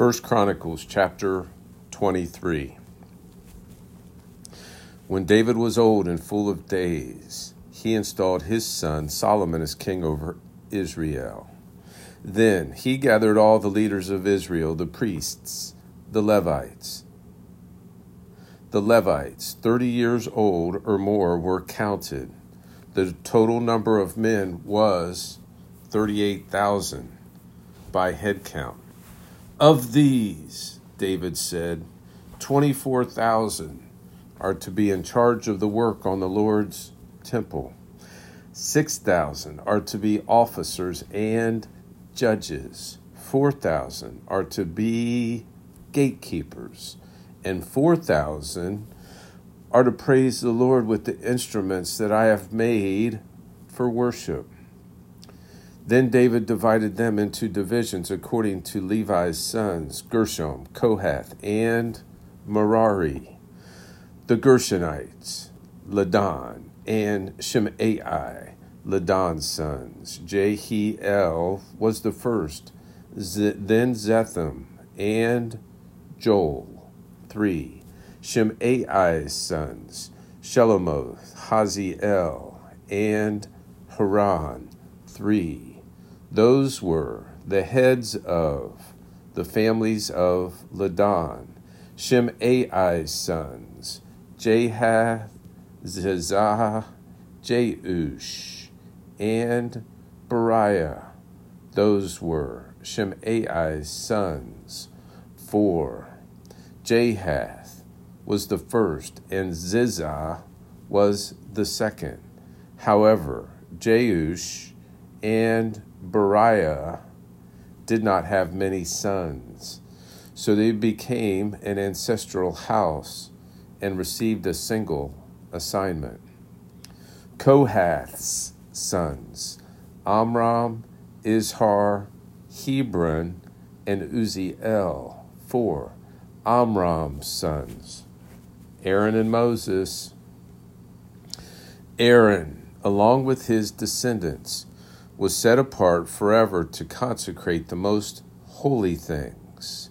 First Chronicles chapter 23. When David was old and full of days, he installed his son Solomon as king over Israel. Then he gathered all the leaders of Israel, the priests, the Levites. The Levites, 30 years old or more, were counted. The total number of men was 38,000 by head count. Of these, David said, 24,000 are to be in charge of the work on the Lord's temple. 6,000 are to be officers and judges. 4,000 are to be gatekeepers. And 4,000 are to praise the Lord with the instruments that I have made for worship. Then David divided them into divisions according to Levi's sons Gershom, Kohath, and Merari. The Gershonites, Ladan, and Shimei, Ladan's sons. Jehiel was the first, then Zetham, and Joel. Three. Shimei's sons, Shelomoth, Haziel, and Haran. Three. Those were the heads of the families of Ladan, Shimei's sons, Jahath, Zizah, Jeush, and Beriah. Those were Shimei's sons. Four. Jahath was the first, and Zizah was the second. However, Jeush and Beriah did not have many sons, so they became an ancestral house and received a single assignment. Kohath's sons Amram, Izhar, Hebron, and Uzziel. Four. Amram's sons Aaron and Moses. Aaron, along with his descendants, was set apart forever to consecrate the most holy things,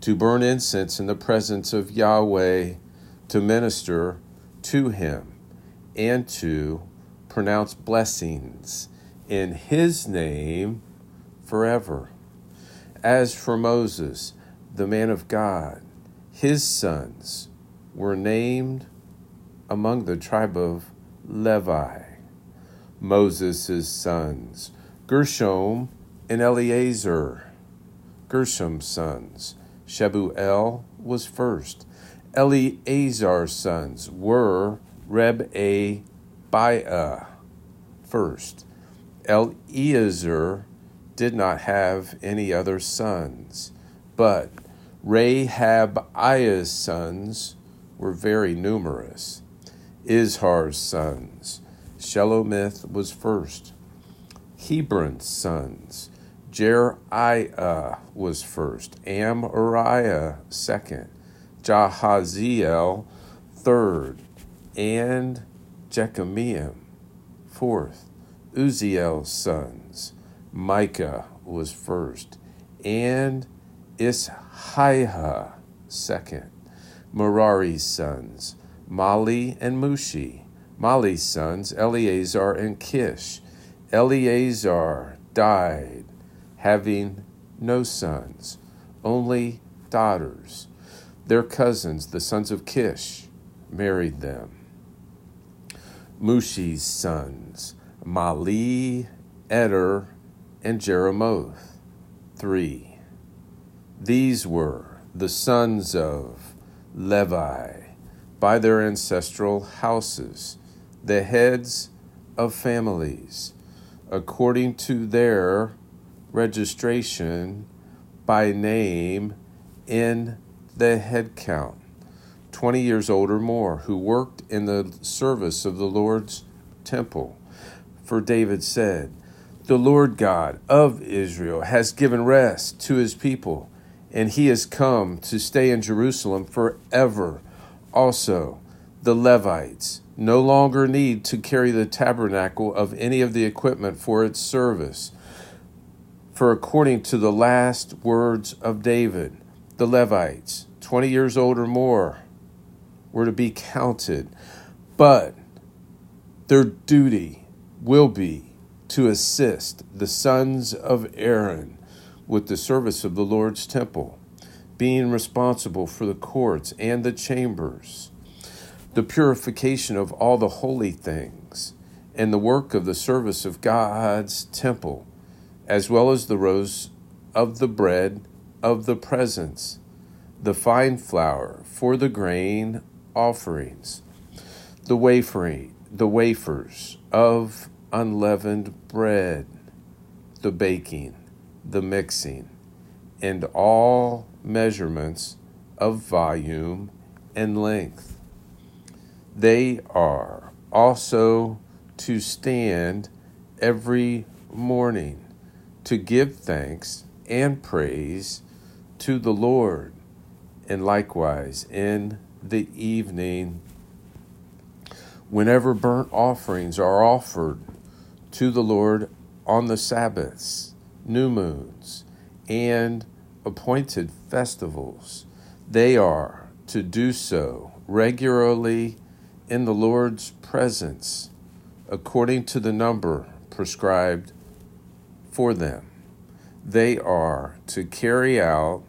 to burn incense in the presence of Yahweh, to minister to him, and to pronounce blessings in his name forever. As for Moses, the man of God, his sons were named among the tribe of Levi. Moses' sons, Gershom and Eleazar. Gershom's sons, Shebuel was first. Eleazar's sons were Reb A Biah first. Eleazar did not have any other sons, but Rehabiah's sons were very numerous. Izhar's sons, Shelomith was first. Hebron's sons, Jeriah was first, Amariah second, Jahaziel third, and Jekameam fourth. Uzziel's sons, Micah was first, and Ishiah second. Merari's sons, Mahli and Mushi. Mahli's sons, Eleazar and Kish. Eleazar died, having no sons, only daughters. Their cousins, the sons of Kish, married them. Mushi's sons, Mahli, Eder, and Jeremoth. Three. These were the sons of Levi by their ancestral houses, the heads of families, according to their registration by name in the head count. 20 years old or more, who worked in the service of the Lord's temple. For David said, The Lord God of Israel has given rest to his people, and he has come to stay in Jerusalem forever. Also, the Levites no longer need to carry the tabernacle of any of the equipment for its service. For according to the last words of David, the Levites, 20 years old or more, were to be counted, but their duty will be to assist the sons of Aaron with the service of the Lord's temple, being responsible for the courts and the chambers, the purification of all the holy things, and the work of the service of God's temple, as well as the rows of the bread of the presence, the fine flour for the grain offerings, the wafering, the wafers of unleavened bread, the baking, the mixing, and all measurements of volume and length. They are also to stand every morning to give thanks and praise to the Lord, and likewise in the evening. Whenever burnt offerings are offered to the Lord on the Sabbaths, new moons, and appointed festivals, they are to do so regularly in the Lord's presence, according to the number prescribed for them. They are to carry out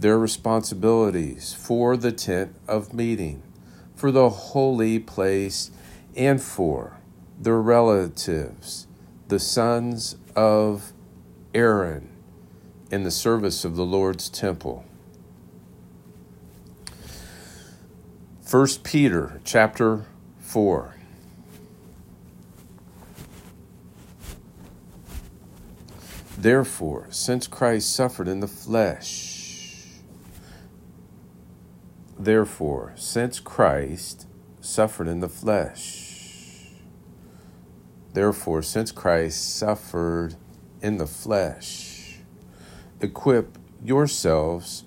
their responsibilities for the tent of meeting, for the holy place, and for their relatives, the sons of Aaron, in the service of the Lord's temple. 1 Peter chapter 4. Therefore, since Christ suffered in the flesh, therefore, since Christ suffered in the flesh, therefore, since Christ suffered in the flesh, equip yourselves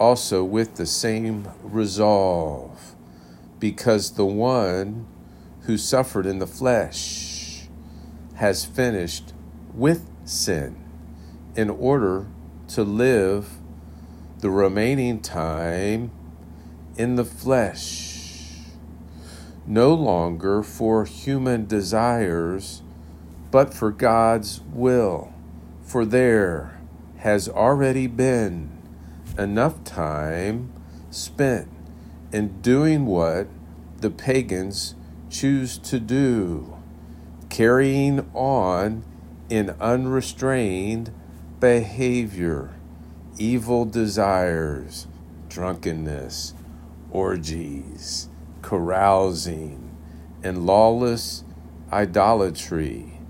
also with the same resolve, because the one who suffered in the flesh has finished with sin in order to live the remaining time in the flesh, no longer for human desires, but for God's will. For there has already been enough time spent in doing what the pagans choose to do, carrying on in unrestrained behavior, evil desires, drunkenness, orgies, carousing, and lawless idolatry.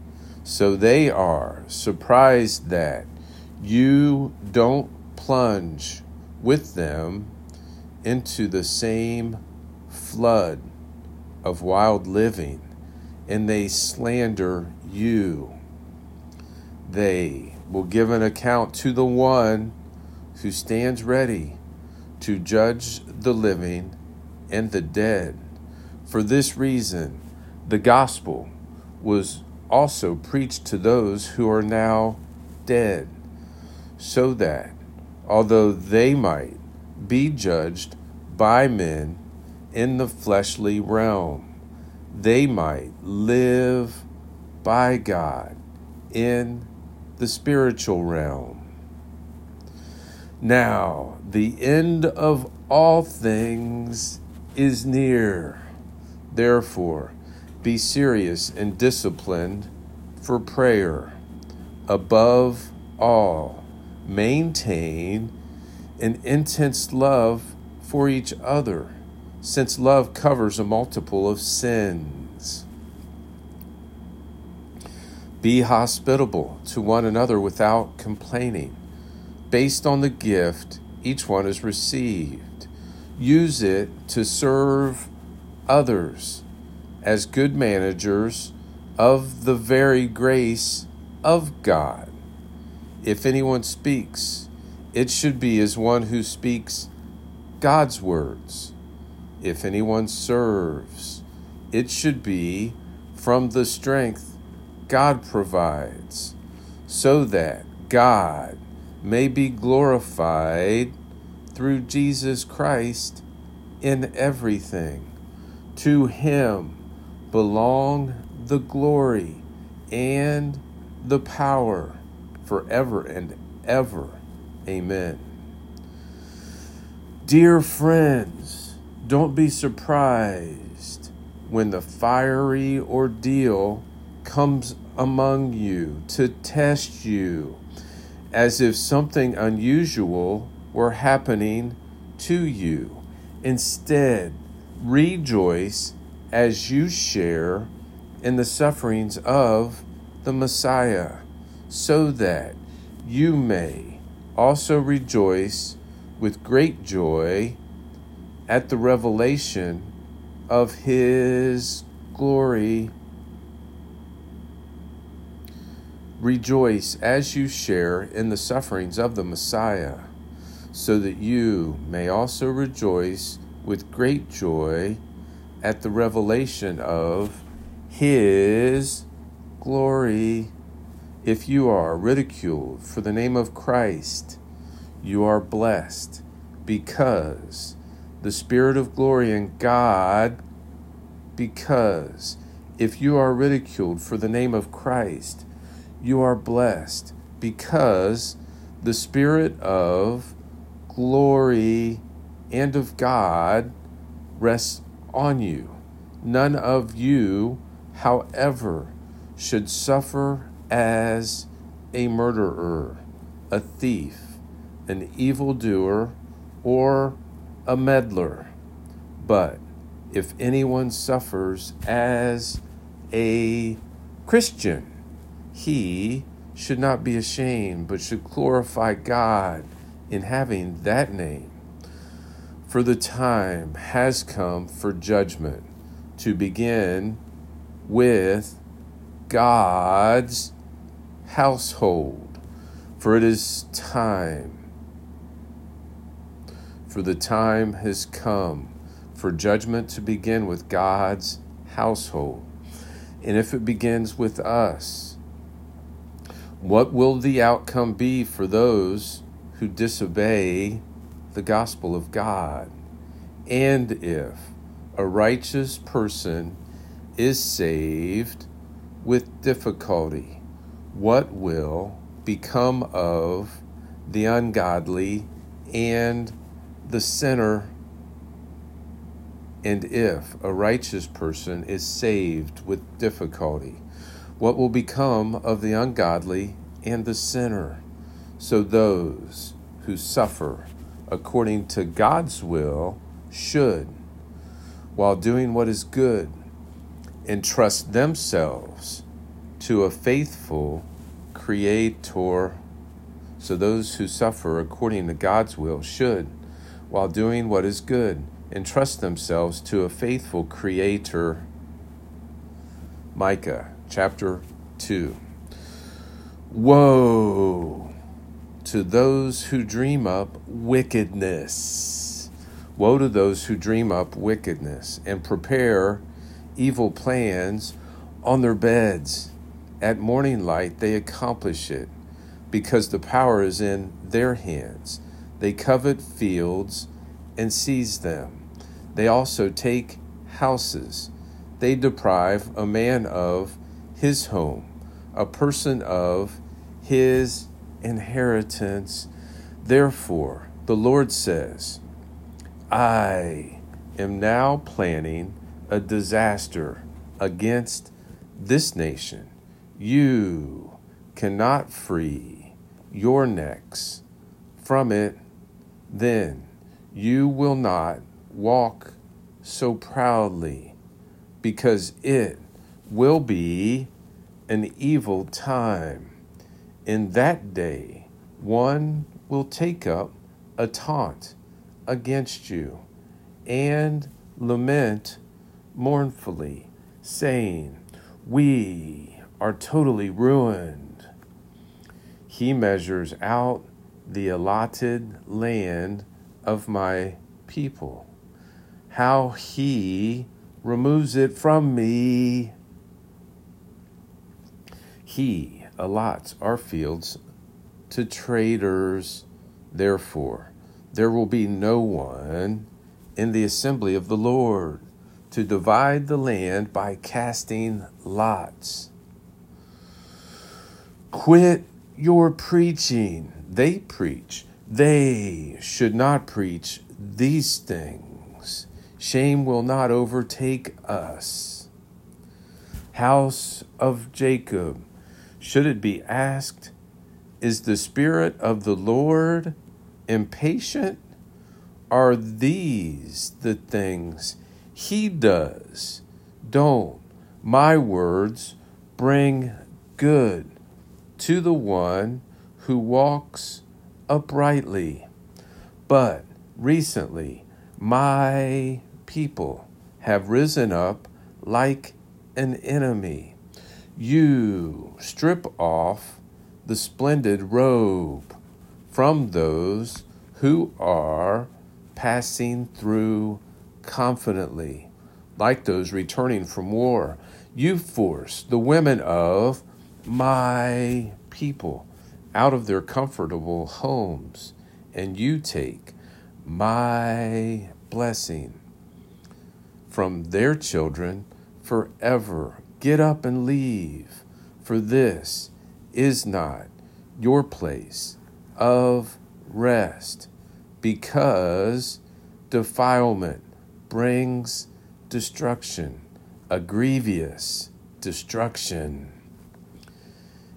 So they are surprised that you don't plunge with them into the same flood of wild living, and they slander you. They will give an account to the one who stands ready to judge the living and the dead. For this reason, the gospel was also preached to those who are now dead, so that, although they might be judged by men in the fleshly realm, they might live by God in the spiritual realm. Now, the end of all things is near. Therefore, be serious and disciplined for prayer. Above all, maintain an intense love for each other, since love covers a multiple of sins. Be hospitable to one another without complaining, based on the gift each one has received. Use it to serve others as good managers of the very grace of God. If anyone speaks, it should be as one who speaks God's words. If anyone serves, it should be from the strength God provides, so that God may be glorified through Jesus Christ in everything. To him belong the glory and the power forever and ever. Amen. Dear friends, don't be surprised when the fiery ordeal comes among you to test you as if something unusual were happening to you. Instead, rejoice as you share in the sufferings of the Messiah, so that you may also rejoice with great joy at the revelation of his glory. Rejoice as you share in the sufferings of the Messiah, so that you may also rejoice with great joy at the revelation of His glory. If you are ridiculed for the name of Christ, you are blessed because the Spirit of glory in God, because if you are ridiculed for the name of Christ, you are blessed because the Spirit of glory and of God rests on you. None of you, however, should suffer as a murderer, a thief, an evildoer, or a meddler. But if anyone suffers as a Christian, he should not be ashamed, but should glorify God in having that name. For the time has come for judgment to begin with God's household. For it is time, for the time has come for judgment to begin with God's household. And if it begins with us, what will the outcome be for those who disobey the gospel of God. And if a righteous person is saved with difficulty, what will become of the ungodly and the sinner? And if a righteous person is saved with difficulty, what will become of the ungodly and the sinner? So those who suffer according to God's will should, while doing what is good, entrust themselves to a faithful Creator. So those who suffer according to God's will should, while doing what is good, entrust themselves to a faithful Creator. Micah chapter 2. Woe to those who dream up wickedness. Woe to those who dream up wickedness and prepare evil plans on their beds. At morning light, they accomplish it because the power is in their hands. They covet fields and seize them. They also take houses. They deprive a man of his home, a person of his inheritance. Therefore, the Lord says, I am now planning a disaster against this nation. You cannot free your necks from it. Then you will not walk so proudly, because it will be an evil time in that day, one will take up a taunt against you and lament mournfully, saying, We are totally ruined. He measures out the allotted land of my people. How he removes it from me. He allots our fields to traitors. Therefore, there will be no one in the assembly of the Lord to divide the land by casting lots. Quit your preaching. They preach. They should not preach these things. Shame will not overtake us. House of Jacob, should it be asked, is the Spirit of the Lord impatient? Are these the things he does? Don't my words bring good to the one who walks uprightly? But recently, my people have risen up like an enemy. You strip off the splendid robe from those who are passing through confidently, like those returning from war. You force the women of my people out of their comfortable homes, and you take my blessing from their children forever. Get up and leave, for this is not your place of rest, because defilement brings destruction, a grievous destruction.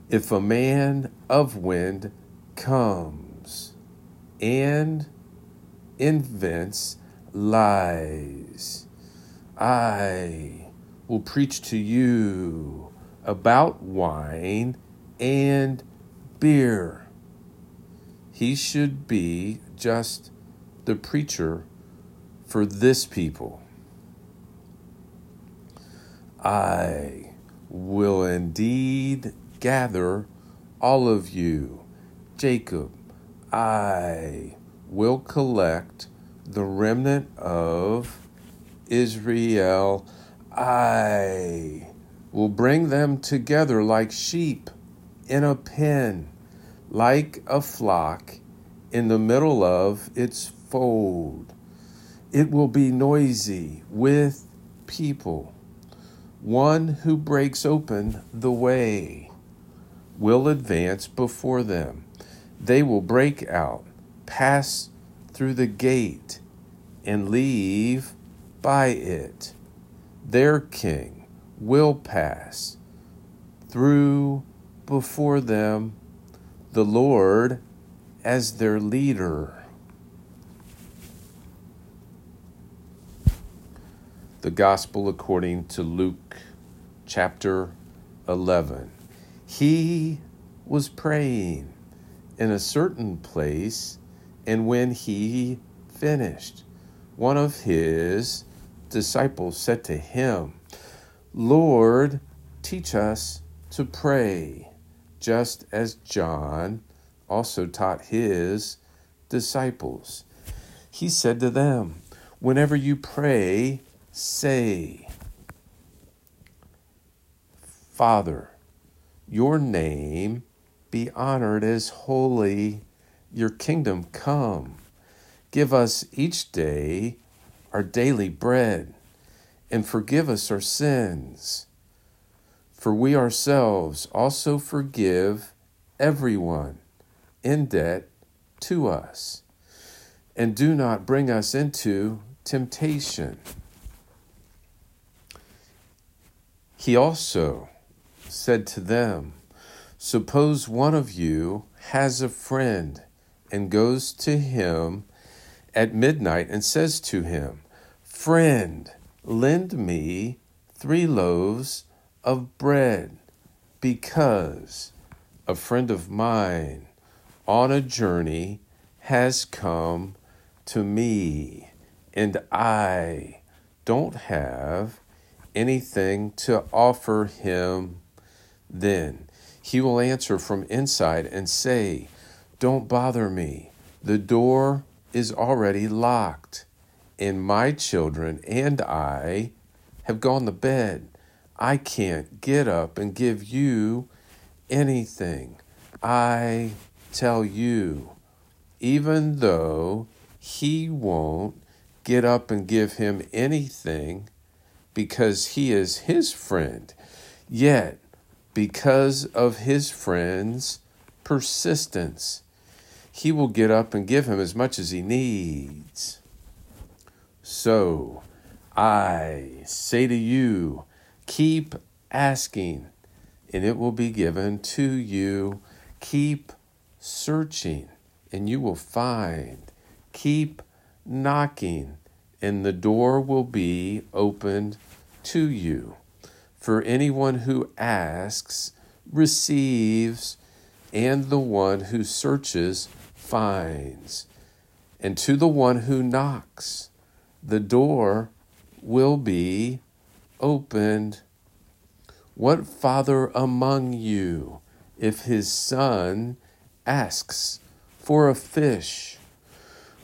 If a man of wind comes and invents lies, I will preach to you about wine and beer. He should be just the preacher for this people. I will indeed gather all of you. Jacob, I will collect the remnant of Israel. I will bring them together like sheep in a pen, like a flock in the middle of its fold. It will be noisy with people. One who breaks open the way will advance before them. They will break out, pass through the gate, and leave by it. Their king will pass through before them, the Lord as their leader. The Gospel according to Luke chapter 11. He was praying in a certain place, and when he finished, one of his disciples said to him, Lord, teach us to pray, just as John also taught his disciples. He said to them, Whenever you pray, say, Father, your name be honored as holy, your kingdom come. Give us each day our daily bread, and forgive us our sins. For we ourselves also forgive everyone in debt to us. And do not bring us into temptation He also said to them, Suppose one of you has a friend and goes to him at midnight and says to him, Friend, lend me three loaves of bread, because a friend of mine on a journey has come to me, and I don't have anything to offer him, then he will answer from inside and say, Don't bother me. The door is already locked, and my children and I have gone to bed. I can't get up and give you anything. I tell you, even though he won't get up and give him anything because he is his friend. Yet, because of his friend's persistence, he will get up and give him as much as he needs. So, I say to you, keep asking, and it will be given to you. Keep searching, and you will find. Keep knocking, and the door will be opened to you. For anyone who asks receives, and the one who searches finds. And to the one who knocks, the door will be opened. What father among you, if his son asks for a fish,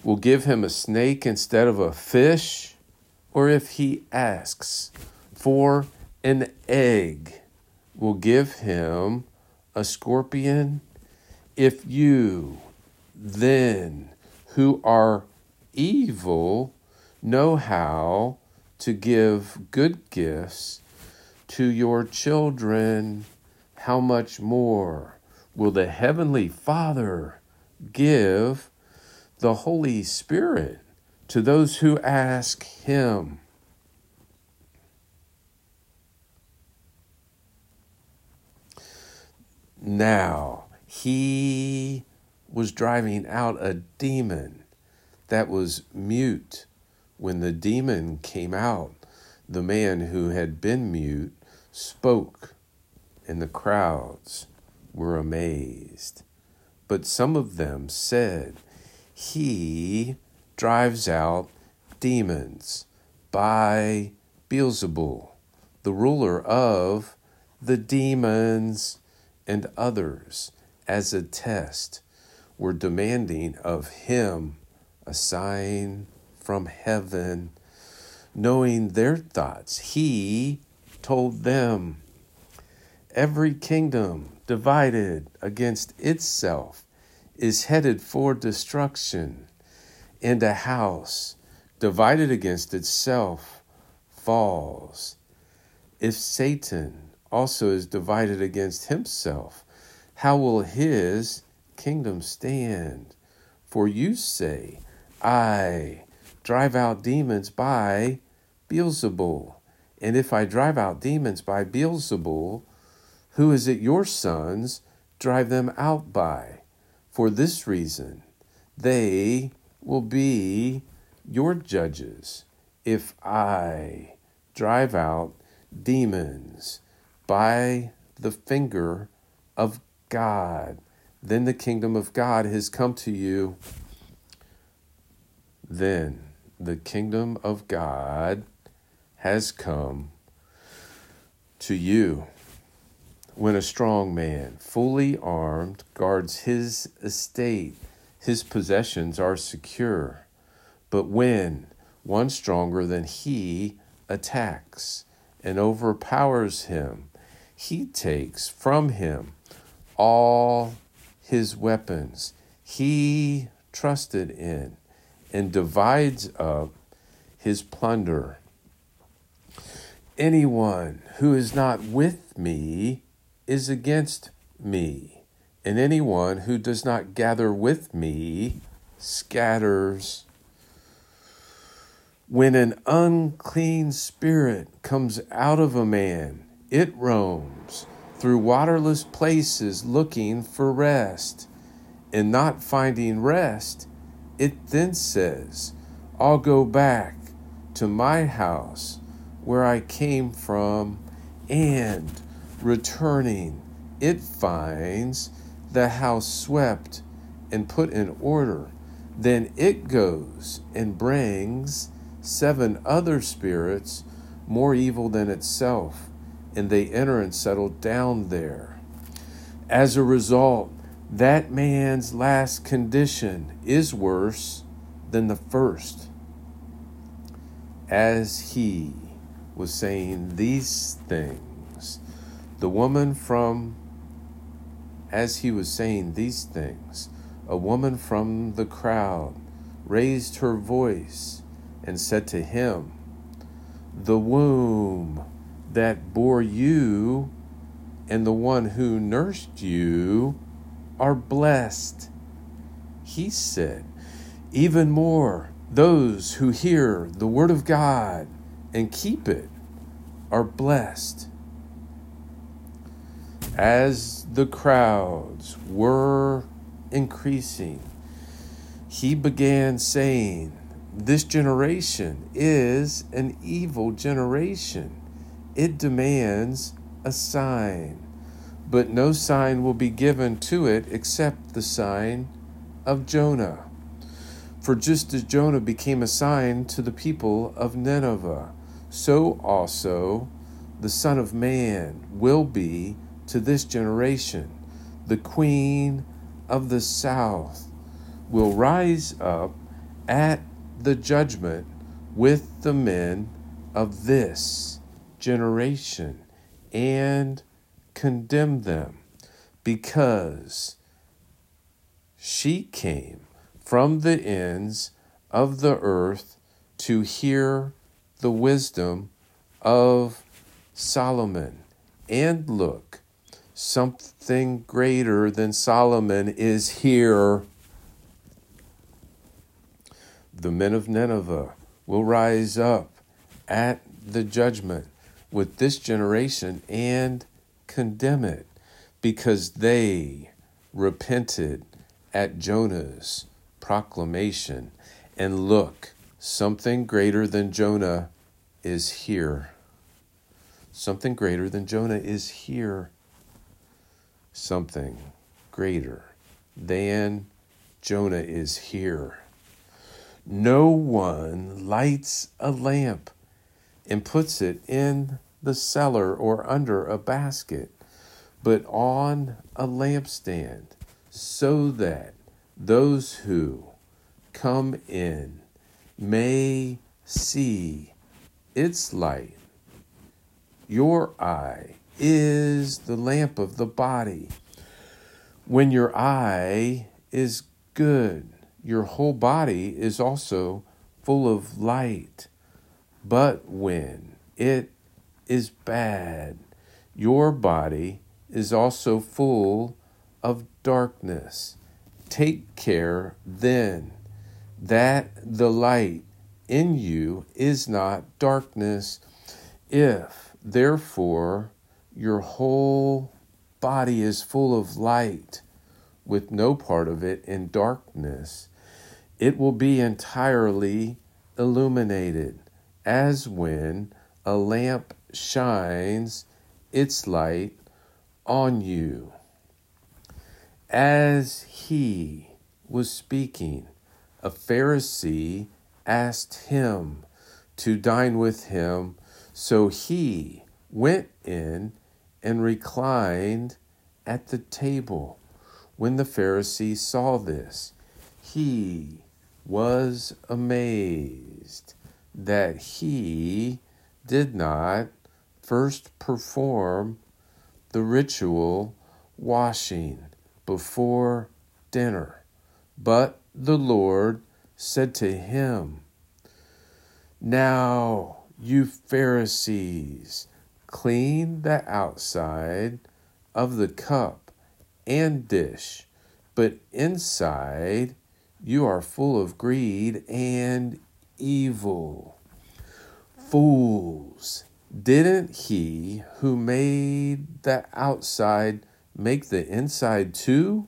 will give him a snake instead of a fish? Or if he asks for an egg, will give him a scorpion? If you, then, who are evil, know how to give good gifts to your children, how much more will the Heavenly Father give the Holy Spirit to those who ask Him? Now, he was driving out a demon that was mute. When the demon came out, the man who had been mute spoke, and the crowds were amazed. But some of them said, He drives out demons by Beelzebul, the ruler of the demons and others as a test were demanding of him a sign from heaven. Knowing their thoughts, he told them, Every kingdom divided against itself is headed for destruction, and a house divided against itself falls. If Satan also is divided against himself, how will his kingdom stand? For you say, I drive out demons by Beelzebul. And if I drive out demons by Beelzebul, who is it your sons drive them out by? For this reason, they will be your judges. If I drive out demons by the finger of God. Then the kingdom of God has come to you. Then the kingdom of God has come to you. When a strong man, fully armed, guards his estate, his possessions are secure. But when one stronger than he attacks and overpowers him, he takes from him all his weapons he trusted in and divides up his plunder. Anyone who is not with me is against me, and anyone who does not gather with me scatters. When an unclean spirit comes out of a man, it roams through waterless places looking for rest. And not finding rest, it then says, I'll go back to my house where I came from, and returning, it finds the house swept and put in order. Then it goes and brings seven other spirits more evil than itself and they enter and settle down there. As a result, that man's last condition is worse than the first. As he was saying these things, the woman from, as he was saying these things, a woman from the crowd raised her voice and said to him, The womb that bore you and the one who nursed you are blessed. He said, Even more, those who hear the word of God and keep it are blessed. As the crowds were increasing, he began saying, This generation is an evil generation. It demands a sign, but no sign will be given to it except the sign of Jonah. For just as Jonah became a sign to the people of Nineveh, so also the Son of Man will be to this generation. The Queen of the South will rise up at the judgment with the men of this generation and condemn them because she came from the ends of the earth to hear the wisdom of Solomon. And look, something greater than Solomon is here. The men of Nineveh will rise up at the judgment with this generation and condemn it because they repented at Jonah's proclamation. And look, something greater than Jonah is here. Something greater than Jonah is here. Something greater than Jonah is here. No one lights a lamp and puts it in the cellar or under a basket, but on a lampstand, so that those who come in may see its light. Your eye is the lamp of the body. When your eye is good, your whole body is also full of light. But when it is bad, your body is also full of darkness. Take care then that the light in you is not darkness. If, therefore, your whole body is full of light, with no part of it in darkness, it will be entirely illuminated as when a lamp shines its light on you. As he was speaking, a Pharisee asked him to dine with him, so he went in and reclined at the table. When the Pharisee saw this, he was amazed that he did not first perform the ritual washing before dinner. But the Lord said to him, Now, you Pharisees, clean the outside of the cup and dish, but inside you are full of greed and evil. Fools, didn't he who made the outside make the inside too?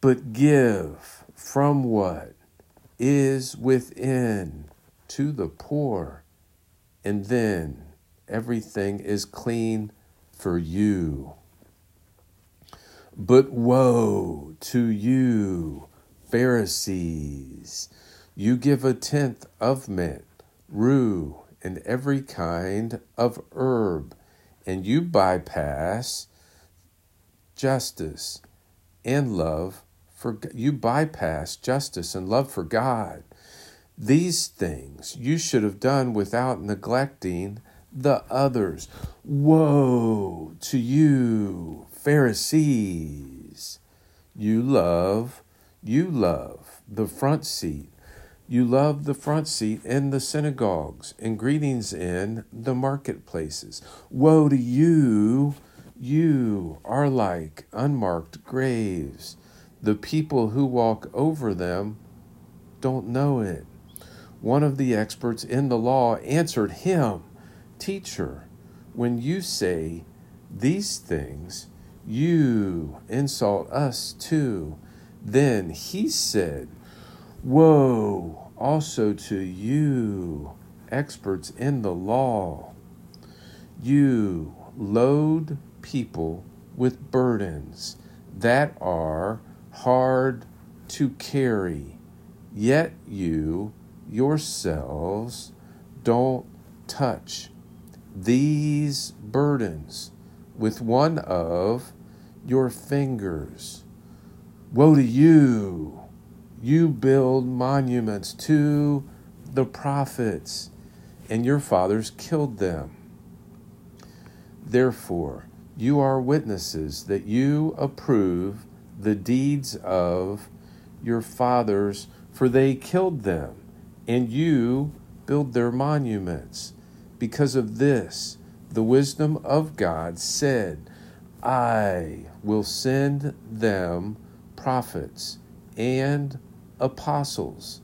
But give from what is within to the poor, and then everything is clean for you. But woe to you, Pharisees! You give a tenth of mint, rue, and every kind of herb, and you bypass justice and love for you bypass justice and love for God. These things you should have done without neglecting the others. Woe to you, Pharisees! You love You love the front seat. You love the front seat in the synagogues and greetings in the marketplaces. Woe to you! You are like unmarked graves. The people who walk over them don't know it. One of the experts in the law answered him, Teacher, when you say these things, you insult us too. Then he said, Woe also to you, experts in the law. You load people with burdens that are hard to carry, yet you yourselves don't touch these burdens with one of your fingers. Woe to you! You build monuments to the prophets, and your fathers killed them. Therefore, you are witnesses that you approve the deeds of your fathers, for they killed them, and you build their monuments. Because of this, the wisdom of God said, I will send them prophets and apostles,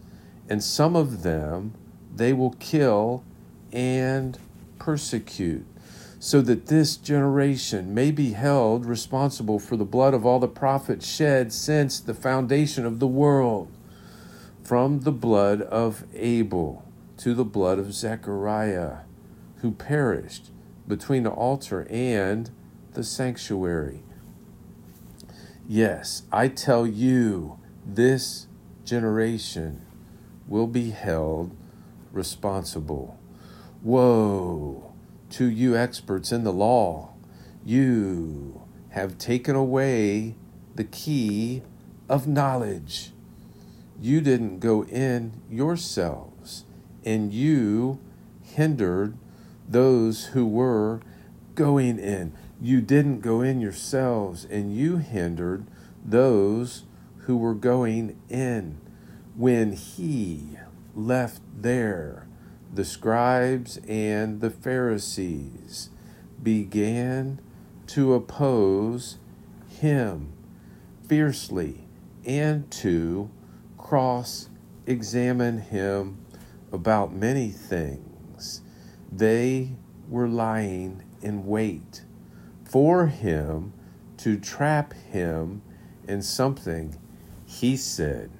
and some of them they will kill and persecute, so that this generation may be held responsible for the blood of all the prophets shed since the foundation of the world, from the blood of Abel to the blood of Zechariah, who perished between the altar and the sanctuary. Yes, I tell you, this generation will be held responsible. Woe to you, experts in the law! You have taken away the key of knowledge. You didn't go in yourselves, and you hindered those who were going in. You didn't go in yourselves, and you hindered those who were going in. When he left there, the scribes and the Pharisees began to oppose him fiercely and to cross examine him about many things. They were lying in wait for him to trap him in something he said.